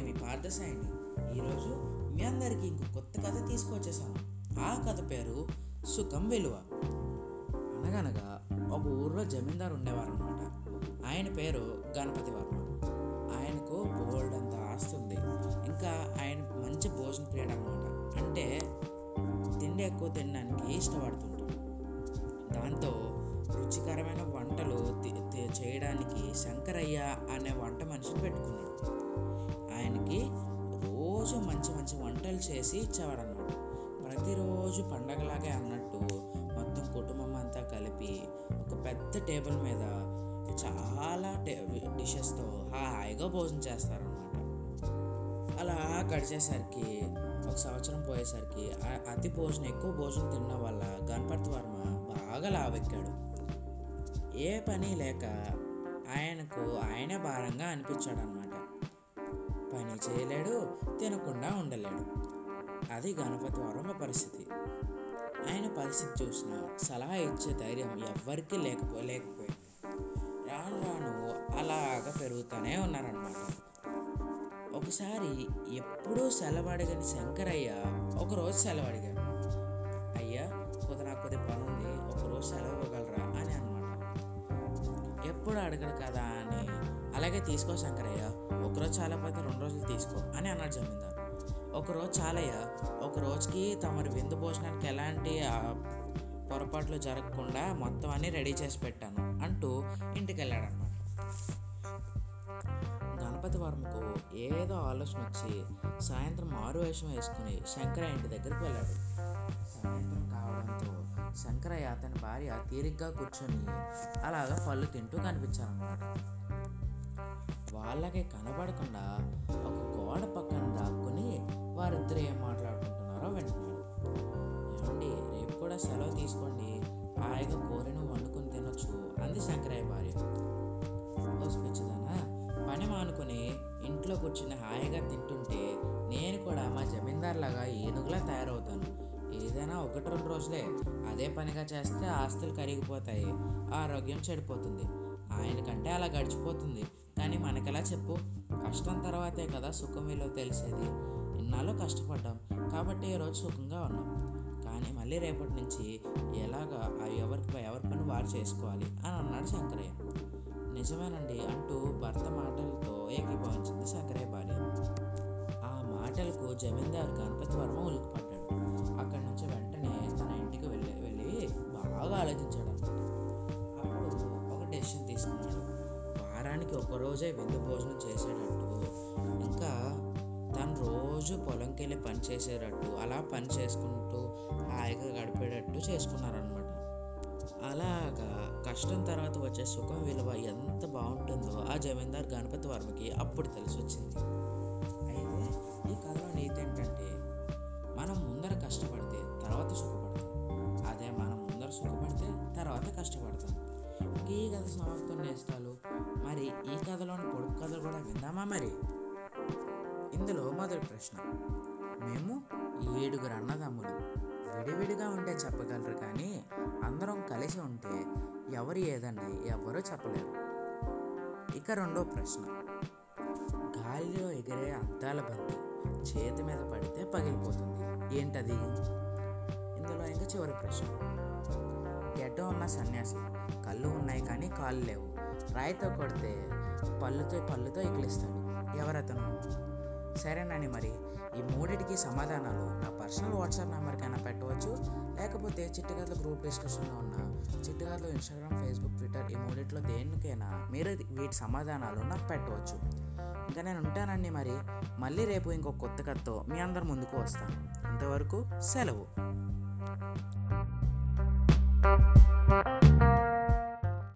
సాయండి ఈరోజు మీ అందరికీ ఇంకో కొత్త కథ తీసుకొచ్చేసాను. ఆ కథ పేరు సుఖం విలువ. అనగనగా ఒక ఊర్లో జమీందారు ఉండేవారు అనమాట ఆయన పేరు గణపతి వర్మ. ఆయనకు బోల్డ్ అంత ఆస్తి ఉంది. ఇంకా ఆయన మంచి భోజన ప్రియుడు అనమాట అంటే తిండి ఎక్కువ తినడానికి ఇష్టపడుతుంటాడు దాంతో రుచికరమైన వంటలు చేయడానికి శంకరయ్య అనే వంట మనిషిని పెట్టుకున్నాడు. ఆయనకి రోజు మంచి మంచి వంటలు చేసి ఇచ్చేవాడు ప్రతిరోజు పండగలాగే అన్నట్టు మొత్తం కుటుంబం అంతా కలిపి ఒక పెద్ద టేబుల్ మీద చాలా డిషెస్తో హాయిగా భోజనం చేస్తారనమాట అలా గడిచేసరికి ఒక సంవత్సరం పోయేసరికి అతి భోజనం ఎక్కువ భోజనం తినడం వల్ల గణపతి వర్మ బాగా లావెక్కాడు. ఏ పని లేక ఆయనకు ఆయనే భారంగా అనిపించాడు చేయలేడు తినకుండా ఉండలేడు. అది గణపతి వర్మ పరిస్థితి. ఆయన పరిస్థితి చూసిన సలహా ఇచ్చే ధైర్యం ఎవ్వరికీ లేకపో లేకపోయింది. రాను రాను అలాగా పెరుగుతూనే ఉన్నారనమాట ఒకసారి ఎప్పుడూ సెలవు అడగని శంకరయ్య ఒకరోజు సెలవు అడిగాడు అయ్యా కొద్ది నాకు కొద్ది పని ఉంది ఒకరోజు సెలవు ఇవ్వగలరా? అని అనమాట ఎప్పుడు అడగడు కదా అని అలాగే తీసుకో శంకరయ్య. ఒకరోజు చాలా పోతే రెండు రోజులు తీసుకో అని అన్నాడు జమీందారు. ఒకరోజు చాలయ్య ఒక రోజుకి తమరి విందు భోజనానికి ఎలాంటి పొరపాట్లు జరగకుండా మొత్తం అన్ని రెడీ చేసి పెట్టాను అంటూ ఇంటికి అన్నమాట గణపతి వర్మకు ఏదో ఆలోచన వచ్చి సాయంత్రం ఆరు వేషం వేసుకుని శంకరయ్య ఇంటి దగ్గరికి వెళ్ళాడు. సాయంత్రం కావడంతో శంకరయ్య అతని భార్య తీరిగ్గా కూర్చొని అలాగా పళ్ళు తింటూ కనిపించారన్నమాట. వాళ్ళకి కనబడకుండా ఒక గోడ పక్కన దాక్కుని వారిద్దరు ఏం మాట్లాడుకుంటున్నారో వింటున్నాడు ఏమండి రేపు కూడా సెలవు తీసుకోండి. హాయిగా కోరిన వండుకుని తినొచ్చు అంది శంకరయ్య భార్య. పిచ్చిదానా? పని మానుకొని ఇంట్లో కూర్చుని హాయిగా తింటుంటే నేను కూడా మా జమీందార్ లాగా ఏనుగులా తయారవుతాను. ఏదైనా ఒకటి రెండు రోజులే అదే పనిగా చేస్తే ఆస్తులు కరిగిపోతాయి ఆరోగ్యం చెడిపోతుంది. ఆయనకంటే అలా గడిచిపోతుంది. కానీ మనకెలా చెప్పు? కష్టం తర్వాతే కదా సుఖం విలువ తెలిసేది. ఇన్నాళ్ళు కష్టపడ్డాం. కాబట్టి ఈరోజు సుఖంగా ఉన్నాం. కానీ మళ్ళీ రేపటి నుంచి ఎలాగా ఆ ఎవరికి ఎవరి పని వారు చేసుకోవాలి అని అన్నాడు శంకరయ్య. నిజమేనండి అంటూ భర్త మాటలతో ఏకీభవించింది శంకరయ్య భార్య. ఆ మాటలకు జమీందారు గణపతి వర్మ ఉలికిపడ్డాడు అక్కడి నుంచి వెంటనే తన ఇంటికి వెళ్ళి వెళ్ళి బాగా ఆలోచించాడు. వారానికి ఒక విందు భోజనం చేసేటట్టు. ఇంకా తను రోజు పొలంకి వెళ్ళి పని చేసేటట్టు అలా పని చేసుకుంటూ హాయిగా గడిపేటట్టు చేసుకున్నారనమాట అలాగా కష్టం తర్వాత వచ్చే సుఖం విలువ ఎంత బాగుంటుందో ఆ జమీందార్ గణపతి వర్మకి అప్పుడు తెలిసి వచ్చింది అయితే ఈ కథలో నీతి ఈ కథ సమాప్తం నేస్తాలు మరి ఈ కథలోని పొడుపు కథలు కూడా విందామా మరి? ఇందులో మొదటి ప్రశ్న. మేము ఏడుగురు అన్నదమ్ములు. విడివిడిగా ఉంటే చెప్పగలరు కానీ అందరం కలిసి ఉంటే ఎవరు ఏదండి ఎవరూ చెప్పలేరు. ఇక రెండో ప్రశ్న. గాలిలో ఎగిరే అద్దాల బంతి చేతి మీద పడితే పగిలిపోతుంది. ఏంటది? ఇందులో ఇంకా చివరి ప్రశ్న. గడ్డ ఉన్న సన్యాసి. కళ్ళు ఉన్నాయి కానీ కాళ్ళు లేవు. రాయితో కొడితే పళ్ళుతో పళ్ళుతో ఎగిలిస్తాడు. ఎవరతను? సరేనండి మరి ఈ మూడిటికి సమాధానాలు. నా పర్సనల్ వాట్సాప్ నెంబర్కైనా పెట్టవచ్చు? లేకపోతే చిట్టుగారుల గ్రూప్ డిస్కషన్లో ఉన్న చిట్టుగారులో ఇన్స్టాగ్రామ్ ఫేస్బుక్ ట్విట్టర్ ఈ మూడిట్లో దేనికైనా మీరు వీటి సమాధానాలు నాకు పెట్టవచ్చు. ఇంకా నేను ఉంటానండి మరి. మళ్ళీ రేపు ఇంకో కొత్త కథతో మీ అందరి ముందుకు వస్తాను. అంతవరకు సెలవు.